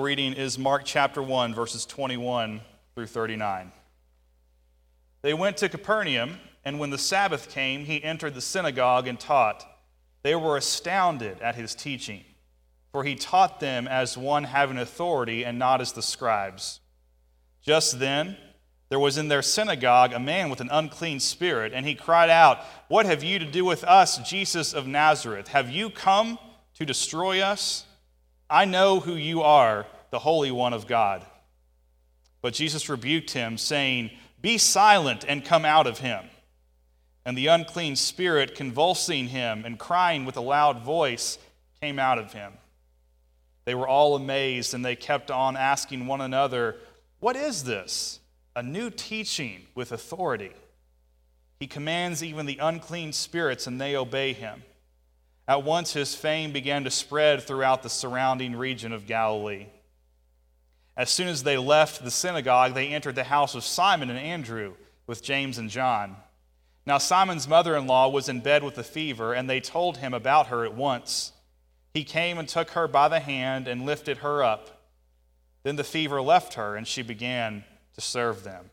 reading is Mark chapter 1, verses 21 through 39. They went to Capernaum, and when the Sabbath came, he entered the synagogue and taught. They were astounded at his teaching, for he taught them as one having authority and not as the scribes. Just then, there was in their synagogue a man with an unclean spirit, and he cried out, What have you to do with us, Jesus of Nazareth? Have you come to destroy us? I know who you are, the Holy One of God. But Jesus rebuked him, saying, Be silent and come out of him. And the unclean spirit, convulsing him and crying with a loud voice, came out of him. They were all amazed, and they kept on asking one another, What is this? A new teaching with authority. He commands even the unclean spirits, and they obey him. At once his fame began to spread throughout the surrounding region of Galilee. As soon as they left the synagogue, they entered the house of Simon and Andrew with James and John. Now, Simon's mother in law was in bed with a fever, and they told him about her at once. He came and took her by the hand and lifted her up. Then the fever left her, and she began to serve them.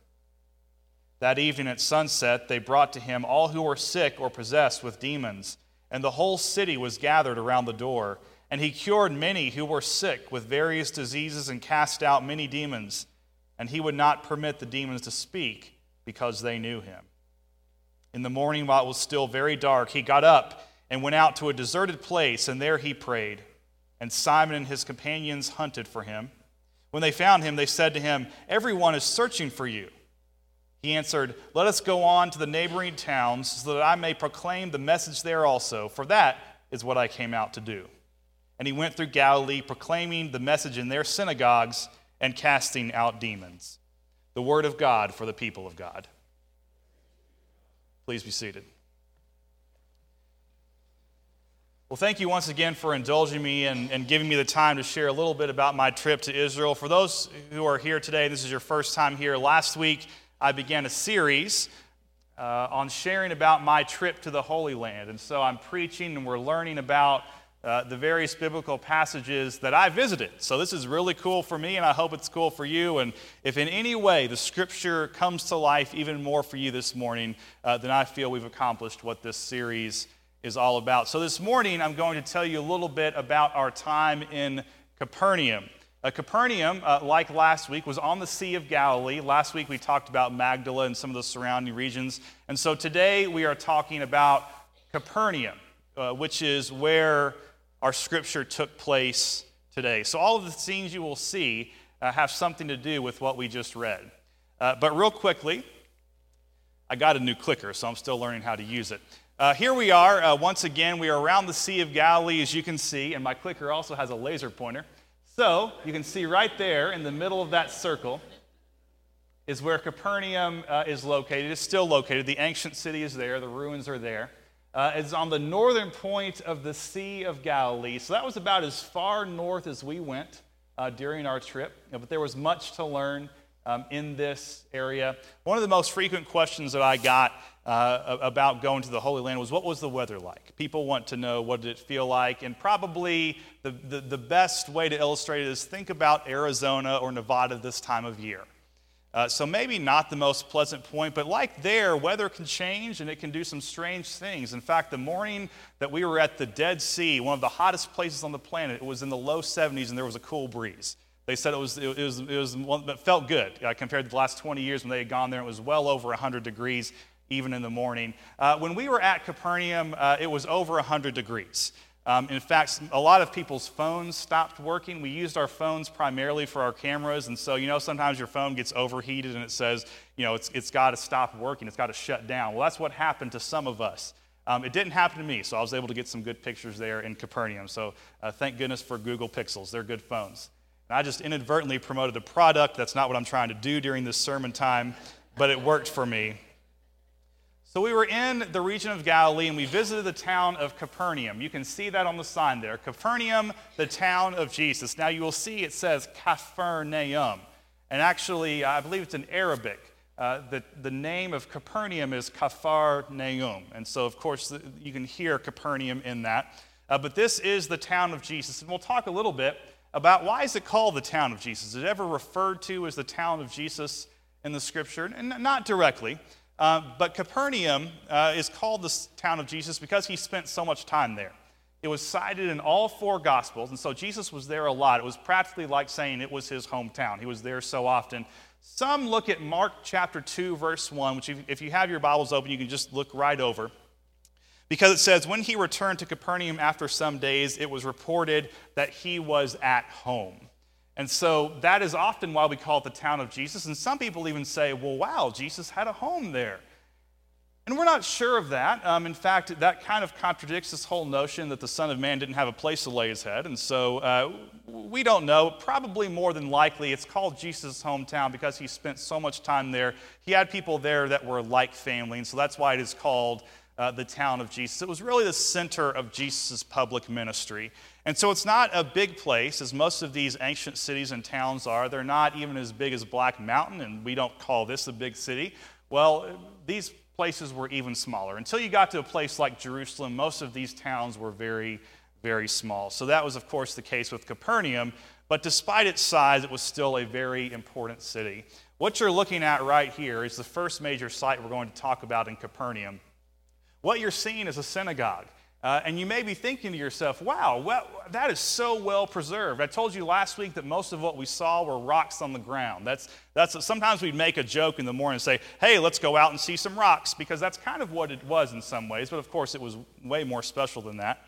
That evening at sunset, they brought to him all who were sick or possessed with demons and the whole city was gathered around the door. And he cured many who were sick with various diseases and cast out many demons. And he would not permit the demons to speak because they knew him. In the morning, while it was still very dark, he got up and went out to a deserted place, and there he prayed. And Simon and his companions hunted for him. When they found him, they said to him, Everyone is searching for you. He answered, Let us go on to the neighboring towns so that I may proclaim the message there also, for that is what I came out to do. And he went through Galilee, proclaiming the message in their synagogues and casting out demons. The word of God for the people of God. Please be seated. Well, thank you once again for indulging me and, and, giving me the time to share a little bit about my trip to Israel. For those who are here today, this is your first time here. Last week, I began a series uh, on sharing about my trip to the Holy Land. And so I'm preaching and we're learning about uh, the various biblical passages that I visited. So this is really cool for me, and I hope it's cool for you. And if in any way the scripture comes to life even more for you this morning, uh, then I feel we've accomplished what this series is all about. So this morning, I'm going to tell you a little bit about our time in Capernaum. Uh, Capernaum, uh, like last week, was on the Sea of Galilee. Last week we talked about Magdala and some of the surrounding regions. And so today we are talking about Capernaum, uh, which is where our scripture took place today. So all of the scenes you will see uh, have something to do with what we just read. Uh, but real quickly, I got a new clicker, so I'm still learning how to use it. Uh, here we are. once again, we are around the Sea of Galilee, as you can see, and my clicker also has a laser pointer. So you can see right there in the middle of that circle is where Capernaum uh, is located. It's still located. The ancient city is there, the ruins are there. Uh, it's on the northern point of the Sea of Galilee. So that was about as far north as we went uh, during our trip. But there was much to learn um, in this area. One of the most frequent questions that I got uh, about going to the Holy Land was what was the weather like? People want to know what did it feel like. And probably the, the, the best way to illustrate it is think about Arizona or Nevada this time of year. Uh, so maybe not the most pleasant point, but like there, weather can change and it can do some strange things. In fact, the morning that we were at the Dead Sea, one of the hottest places on the planet, it was in the low 70s and there was a cool breeze. They said it was, it was, it was one that felt good uh, compared to the last 20 years when they had gone there. It was well over 100 degrees even in the morning. Uh, when we were at Capernaum, uh, it was over 100 degrees. Um, in fact, a lot of people's phones stopped working. We used our phones primarily for our cameras, and so you know sometimes your phone gets overheated and it says, you know, it's, it's got to stop working, it's got to shut down. Well, that's what happened to some of us. Um, it didn't happen to me, so I was able to get some good pictures there in Capernaum. So uh, thank goodness for Google Pixels, they're good phones. And I just inadvertently promoted a product. That's not what I'm trying to do during this sermon time, but it worked for me. So we were in the region of Galilee and we visited the town of Capernaum. You can see that on the sign there. Capernaum, the town of Jesus. Now you will see it says Capernaum. And actually, I believe it's in Arabic. Uh, the, the name of Capernaum is Kafar Naum. And so, of course, you can hear Capernaum in that. Uh, but this is the town of Jesus. And we'll talk a little bit about why is it called the town of Jesus? Is it ever referred to as the town of Jesus in the scripture? And not directly, uh, but Capernaum uh, is called the town of Jesus because he spent so much time there. It was cited in all four Gospels, and so Jesus was there a lot. It was practically like saying it was his hometown. He was there so often. Some look at Mark chapter 2, verse 1, which, if you have your Bibles open, you can just look right over. Because it says, When he returned to Capernaum after some days, it was reported that he was at home. And so that is often why we call it the town of Jesus. And some people even say, Well, wow, Jesus had a home there. And we're not sure of that. Um, in fact, that kind of contradicts this whole notion that the Son of Man didn't have a place to lay his head. And so uh, we don't know. Probably more than likely, it's called Jesus' hometown because he spent so much time there. He had people there that were like family. And so that's why it is called uh, the town of Jesus. It was really the center of Jesus' public ministry. And so it's not a big place, as most of these ancient cities and towns are. They're not even as big as Black Mountain, and we don't call this a big city. Well, these places were even smaller. Until you got to a place like Jerusalem, most of these towns were very, very small. So that was, of course, the case with Capernaum. But despite its size, it was still a very important city. What you're looking at right here is the first major site we're going to talk about in Capernaum. What you're seeing is a synagogue. Uh, and you may be thinking to yourself, wow, well, that is so well preserved. I told you last week that most of what we saw were rocks on the ground. That's, that's, sometimes we'd make a joke in the morning and say, hey, let's go out and see some rocks, because that's kind of what it was in some ways, but of course it was way more special than that.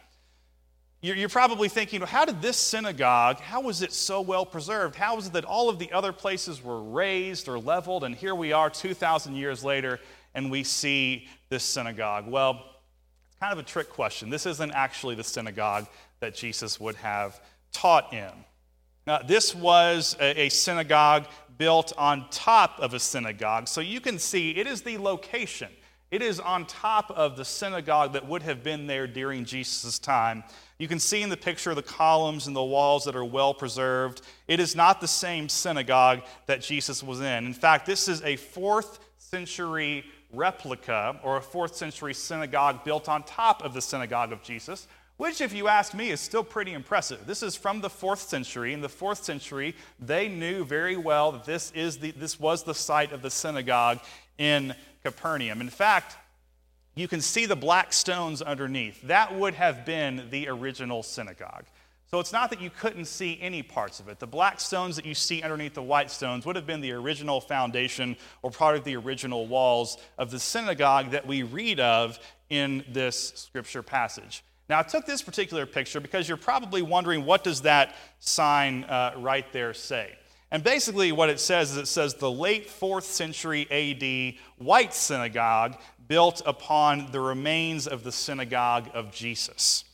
You're, you're probably thinking, well, how did this synagogue, how was it so well preserved? How was it that all of the other places were razed or leveled, and here we are 2,000 years later, and we see this synagogue? Well, it's kind of a trick question. This isn't actually the synagogue that Jesus would have taught in. Now, this was a, synagogue built on top of a synagogue. So you can see it is the location. It is on top of the synagogue that would have been there during Jesus' time. You can see in the picture the columns and the walls that are well preserved. It is not the same synagogue that Jesus was in. In fact, this is a fourth century replica or a fourth century synagogue built on top of the synagogue of Jesus, which, if you ask me, is still pretty impressive. This is from the fourth century. In the fourth century, they knew very well that this, is the, this was the site of the synagogue in Capernaum. In fact, you can see the black stones underneath. That would have been the original synagogue. So it's not that you couldn't see any parts of it. The black stones that you see underneath the white stones would have been the original foundation or part of the original walls of the synagogue that we read of in this scripture passage. Now, I took this particular picture because you're probably wondering what does that sign uh, right there say? And basically, what it says is it says the late fourth century AD white synagogue built upon the remains of the synagogue of Jesus.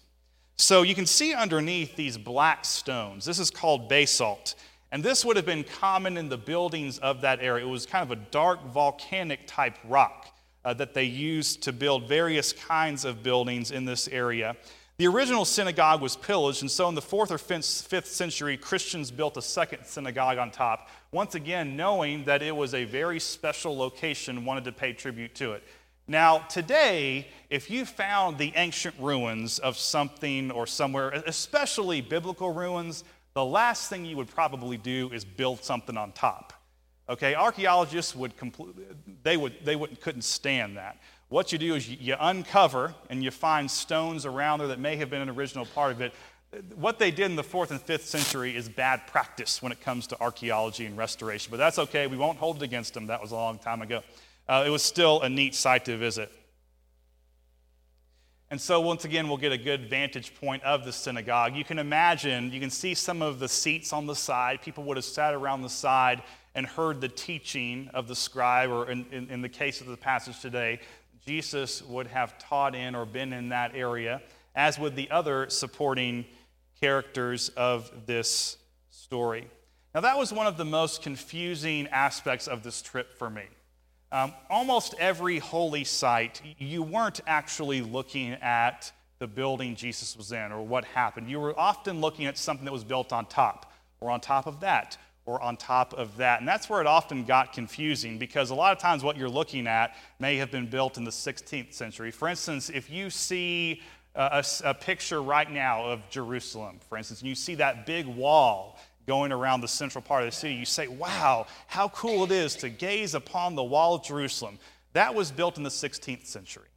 So you can see underneath these black stones. This is called basalt. And this would have been common in the buildings of that area. It was kind of a dark volcanic type rock uh, that they used to build various kinds of buildings in this area. The original synagogue was pillaged, and so in the fourth or fifth century, Christians built a second synagogue on top, once again knowing that it was a very special location, wanted to pay tribute to it. Now, today, if you found the ancient ruins of something or somewhere, especially biblical ruins, the last thing you would probably do is build something on top. Okay, archaeologists would completely, they would, they wouldn't couldn't stand that. What you do is you, you uncover and you find stones around there that may have been an original part of it. What they did in the fourth and fifth century is bad practice when it comes to archaeology and restoration, but that's okay. We won't hold it against them. That was a long time ago uh, it was still a neat site to visit. And so, once again, we'll get a good vantage point of the synagogue. You can imagine, you can see some of the seats on the side. People would have sat around the side and heard the teaching of the scribe, or in, in, in the case of the passage today, Jesus would have taught in or been in that area, as would the other supporting characters of this story. Now, that was one of the most confusing aspects of this trip for me. Um, almost every holy site, you weren't actually looking at the building Jesus was in or what happened. You were often looking at something that was built on top, or on top of that, or on top of that. And that's where it often got confusing because a lot of times what you're looking at may have been built in the 16th century. For instance, if you see a, a, picture right now of Jerusalem, for instance, and you see that big wall going around the central part of the city, you say, wow, how cool it is to gaze upon the wall of Jerusalem. That was built in the 16th century.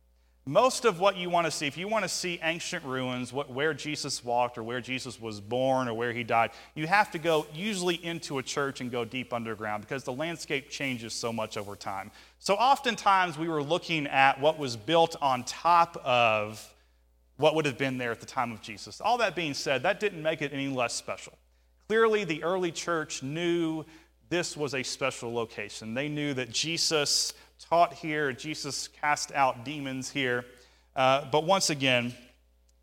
Most of what you want to see, if you want to see ancient ruins, what, where Jesus walked or where Jesus was born or where he died, you have to go usually into a church and go deep underground because the landscape changes so much over time. So oftentimes we were looking at what was built on top of what would have been there at the time of Jesus. All that being said, that didn't make it any less special. Clearly, the early church knew this was a special location. They knew that Jesus taught here, Jesus cast out demons here. Uh, but once again,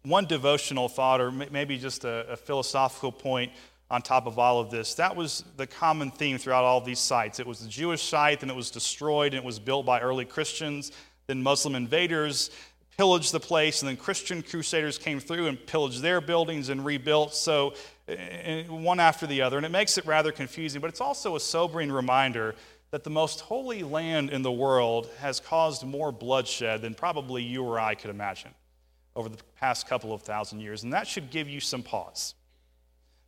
one devotional thought, or maybe just a, a, philosophical point on top of all of this, that was the common theme throughout all these sites. It was the Jewish site, and it was destroyed, and it was built by early Christians. Then Muslim invaders pillaged the place, and then Christian crusaders came through and pillaged their buildings and rebuilt. So, eh, eh, one after the other. And it makes it rather confusing, but it's also a sobering reminder that the most holy land in the world has caused more bloodshed than probably you or I could imagine over the past couple of thousand years. And that should give you some pause.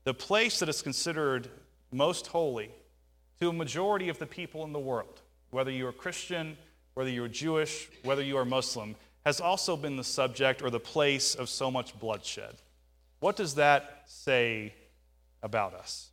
The place that is considered most holy to a majority of the people in the world, whether you are Christian, whether you are Jewish, whether you are Muslim, has also been the subject or the place of so much bloodshed. What does that say about us?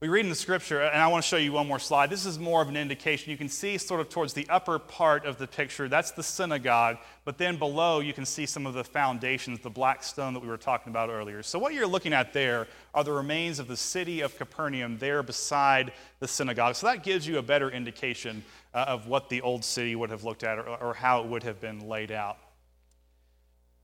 We read in the scripture, and I want to show you one more slide. This is more of an indication. You can see sort of towards the upper part of the picture, that's the synagogue, but then below you can see some of the foundations, the black stone that we were talking about earlier. So, what you're looking at there are the remains of the city of Capernaum there beside the synagogue. So, that gives you a better indication uh, of what the old city would have looked at or, or how it would have been laid out.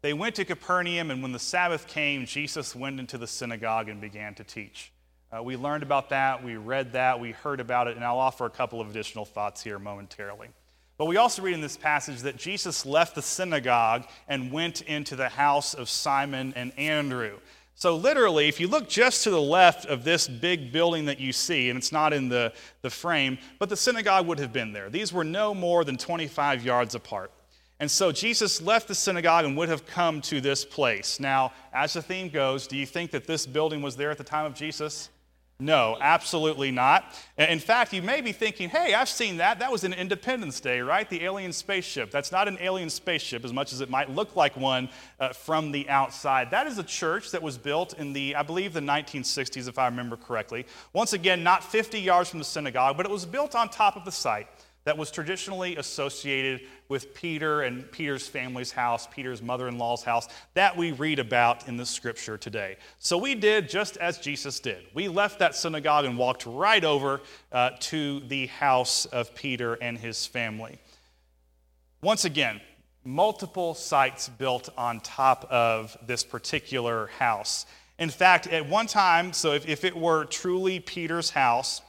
They went to Capernaum, and when the Sabbath came, Jesus went into the synagogue and began to teach. Uh, we learned about that, we read that, we heard about it, and I'll offer a couple of additional thoughts here momentarily. But we also read in this passage that Jesus left the synagogue and went into the house of Simon and Andrew. So, literally, if you look just to the left of this big building that you see, and it's not in the, the frame, but the synagogue would have been there. These were no more than 25 yards apart. And so Jesus left the synagogue and would have come to this place. Now, as the theme goes, do you think that this building was there at the time of Jesus? No, absolutely not. In fact, you may be thinking, hey, I've seen that. That was an Independence Day, right? The alien spaceship. That's not an alien spaceship as much as it might look like one uh, from the outside. That is a church that was built in the, I believe, the 1960s, if I remember correctly. Once again, not 50 yards from the synagogue, but it was built on top of the site that was traditionally associated with Peter and Peter's family's house, Peter's mother in law's house, that we read about in the scripture today. So we did just as Jesus did. We left that synagogue and walked right over uh, to the house of Peter and his family. Once again, multiple sites built on top of this particular house. In fact, at one time, so if, if it were truly Peter's house,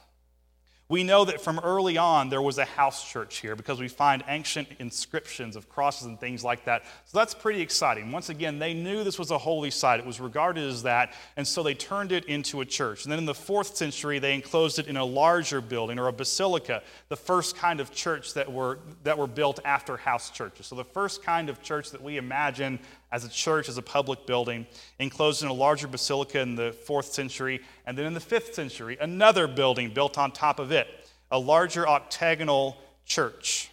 we know that from early on there was a house church here because we find ancient inscriptions of crosses and things like that. So that's pretty exciting. Once again, they knew this was a holy site. It was regarded as that, and so they turned it into a church. And then in the fourth century, they enclosed it in a larger building or a basilica, the first kind of church that were, that were built after house churches. So the first kind of church that we imagine as a church, as a public building, enclosed in a larger basilica in the fourth century. And then in the fifth century, another building built on top of it, a larger octagonal church.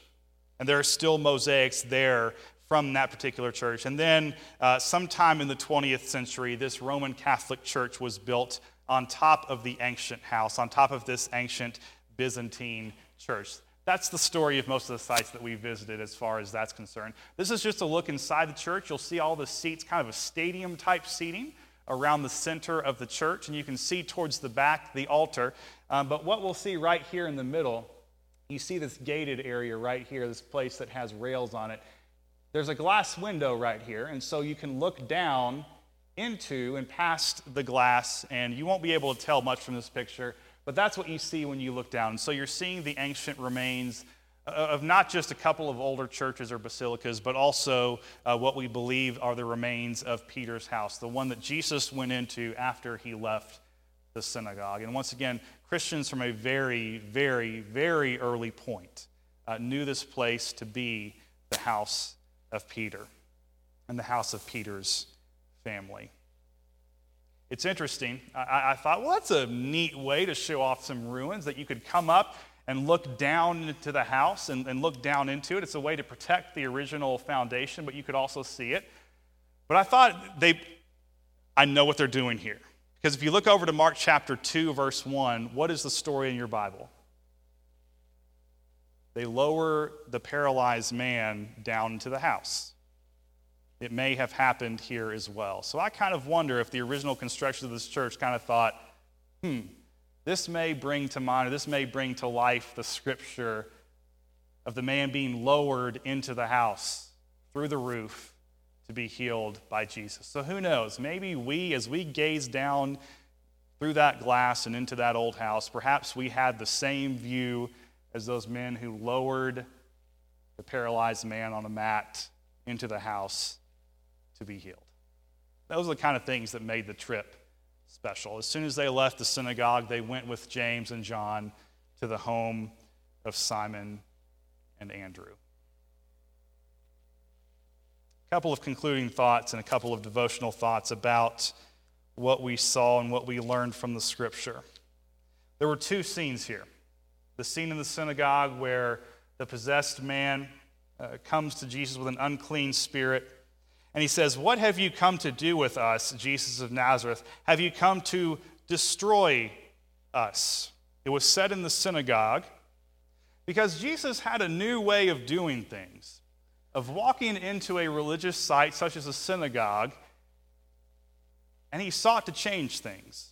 And there are still mosaics there from that particular church. And then, uh, sometime in the 20th century, this Roman Catholic church was built on top of the ancient house, on top of this ancient Byzantine church. That's the story of most of the sites that we visited as far as that's concerned. This is just a look inside the church. You'll see all the seats, kind of a stadium type seating around the center of the church, and you can see towards the back the altar. Um, but what we'll see right here in the middle, you see this gated area right here, this place that has rails on it. There's a glass window right here, and so you can look down into and past the glass, and you won't be able to tell much from this picture but that's what you see when you look down. So you're seeing the ancient remains of not just a couple of older churches or basilicas, but also uh, what we believe are the remains of Peter's house, the one that Jesus went into after he left the synagogue. And once again, Christians from a very, very, very early point uh, knew this place to be the house of Peter and the house of Peter's family. It's interesting. I, I, thought, well, that's a neat way to show off some ruins that you could come up and look down into the house and, and look down into it. It's a way to protect the original foundation, but you could also see it. But I thought they, I know what they're doing here. Because if you look over to Mark chapter 2, verse 1, what is the story in your Bible? They lower the paralyzed man down into the house. It may have happened here as well. So I kind of wonder if the original construction of this church kind of thought, hmm, this may bring to mind, or this may bring to life the scripture of the man being lowered into the house through the roof to be healed by Jesus. So who knows? Maybe we, as we gaze down through that glass and into that old house, perhaps we had the same view as those men who lowered the paralyzed man on a mat into the house to be healed. Those are the kind of things that made the trip special. As soon as they left the synagogue, they went with James and John to the home of Simon and Andrew. A couple of concluding thoughts and a couple of devotional thoughts about what we saw and what we learned from the scripture. There were two scenes here the scene in the synagogue where the possessed man uh, comes to Jesus with an unclean spirit and he says, What have you come to do with us, Jesus of Nazareth? Have you come to destroy us? It was said in the synagogue because Jesus had a new way of doing things, of walking into a religious site such as a synagogue, and he sought to change things.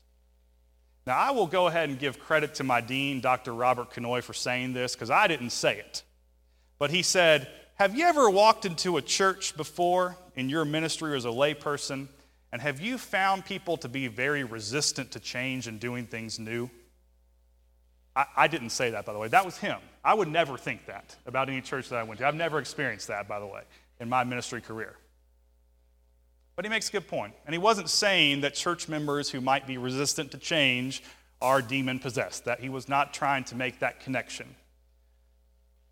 Now, I will go ahead and give credit to my dean, Dr. Robert Canoy, for saying this because I didn't say it. But he said, Have you ever walked into a church before in your ministry as a layperson? And have you found people to be very resistant to change and doing things new? I, I, didn't say that, by the way. That was him. I would never think that about any church that I went to. I've never experienced that, by the way, in my ministry career. But he makes a good point. And he wasn't saying that church members who might be resistant to change are demon possessed, that he was not trying to make that connection.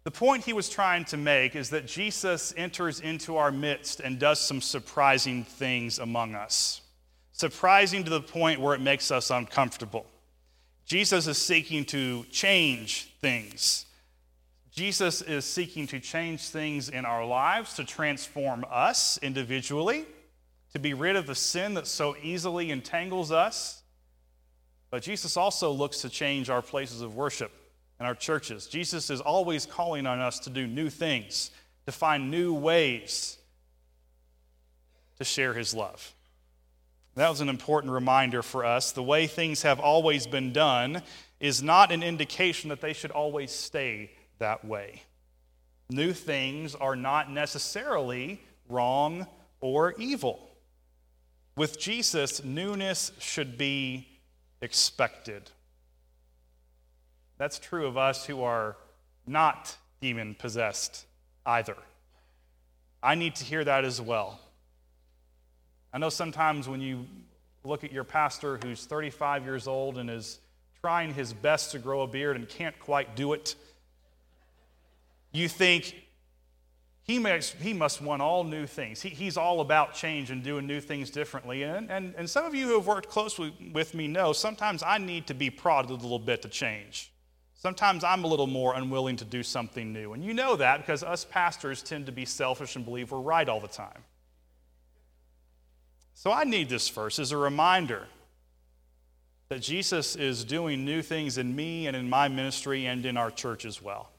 The point he was trying to make is that Jesus enters into our midst and does some surprising things among us. Surprising to the point where it makes us uncomfortable. Jesus is seeking to change things. Jesus is seeking to change things in our lives, to transform us individually, to be rid of the sin that so easily entangles us. But Jesus also looks to change our places of worship in our churches. Jesus is always calling on us to do new things, to find new ways to share his love. That was an important reminder for us. The way things have always been done is not an indication that they should always stay that way. New things are not necessarily wrong or evil. With Jesus, newness should be expected. That's true of us who are not demon possessed either. I need to hear that as well. I know sometimes when you look at your pastor who's 35 years old and is trying his best to grow a beard and can't quite do it, you think he, makes, he must want all new things. He, he's all about change and doing new things differently. And, and, and some of you who have worked closely with me know sometimes I need to be prodded a little bit to change. Sometimes I'm a little more unwilling to do something new. And you know that because us pastors tend to be selfish and believe we're right all the time. So I need this verse as a reminder that Jesus is doing new things in me and in my ministry and in our church as well.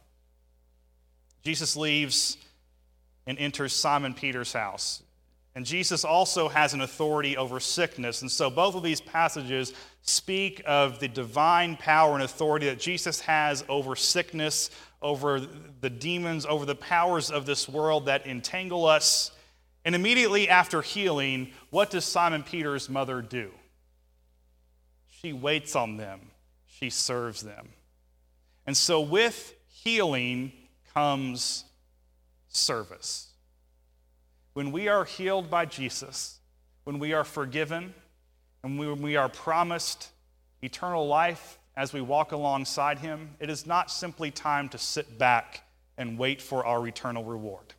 Jesus leaves and enters Simon Peter's house. And Jesus also has an authority over sickness. And so both of these passages speak of the divine power and authority that Jesus has over sickness, over the demons, over the powers of this world that entangle us. And immediately after healing, what does Simon Peter's mother do? She waits on them, she serves them. And so with healing comes service. When we are healed by Jesus, when we are forgiven, and when we are promised eternal life as we walk alongside Him, it is not simply time to sit back and wait for our eternal reward.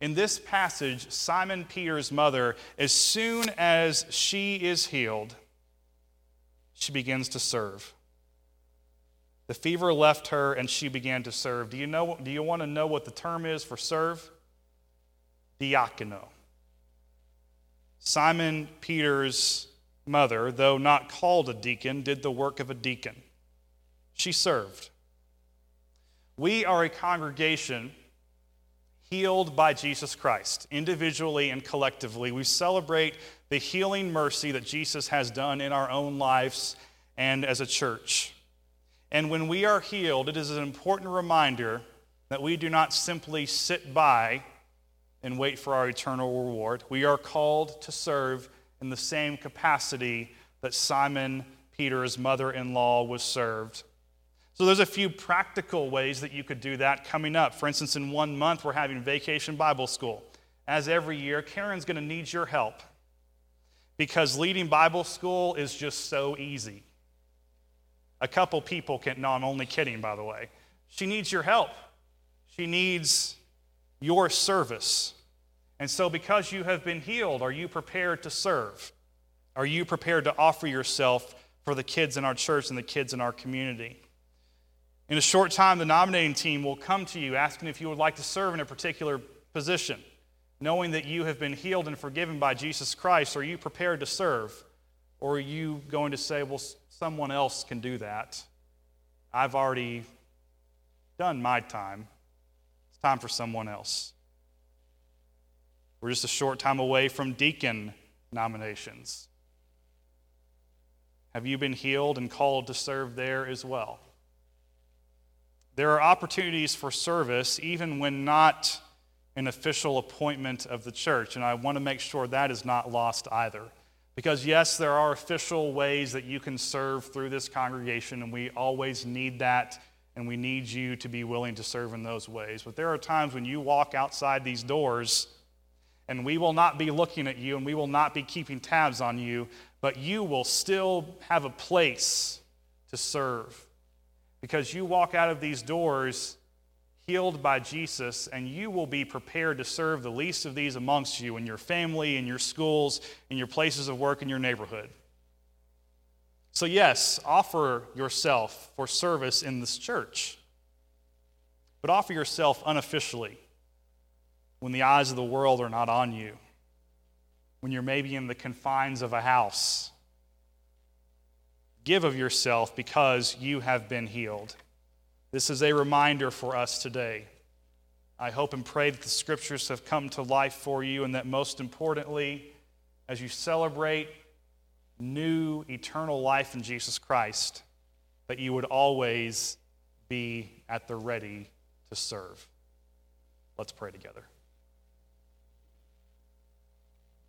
In this passage, Simon Peter's mother, as soon as she is healed, she begins to serve. The fever left her and she began to serve. Do you, know, do you want to know what the term is for serve? Diakono. Simon Peter's mother, though not called a deacon, did the work of a deacon. She served. We are a congregation healed by Jesus Christ, individually and collectively. We celebrate the healing mercy that Jesus has done in our own lives and as a church. And when we are healed, it is an important reminder that we do not simply sit by and wait for our eternal reward. We are called to serve in the same capacity that Simon Peter's mother in law was served. So there's a few practical ways that you could do that coming up. For instance, in one month, we're having vacation Bible school. As every year, Karen's going to need your help because leading Bible school is just so easy. A couple people can, no, I'm only kidding, by the way. She needs your help, she needs your service. And so, because you have been healed, are you prepared to serve? Are you prepared to offer yourself for the kids in our church and the kids in our community? In a short time, the nominating team will come to you asking if you would like to serve in a particular position. Knowing that you have been healed and forgiven by Jesus Christ, are you prepared to serve? Or are you going to say, well, someone else can do that? I've already done my time. Time for someone else. We're just a short time away from deacon nominations. Have you been healed and called to serve there as well? There are opportunities for service even when not an official appointment of the church, and I want to make sure that is not lost either. Because, yes, there are official ways that you can serve through this congregation, and we always need that, and we need you to be willing to serve in those ways. But there are times when you walk outside these doors, and we will not be looking at you, and we will not be keeping tabs on you, but you will still have a place to serve because you walk out of these doors healed by Jesus, and you will be prepared to serve the least of these amongst you in your family, in your schools, in your places of work, in your neighborhood. So, yes, offer yourself for service in this church, but offer yourself unofficially when the eyes of the world are not on you, when you're maybe in the confines of a house Give of yourself because you have been healed. This is a reminder for us today. I hope and pray that the scriptures have come to life for you, and that most importantly, as you celebrate new eternal life in Jesus Christ, that you would always be at the ready to serve. Let's pray together.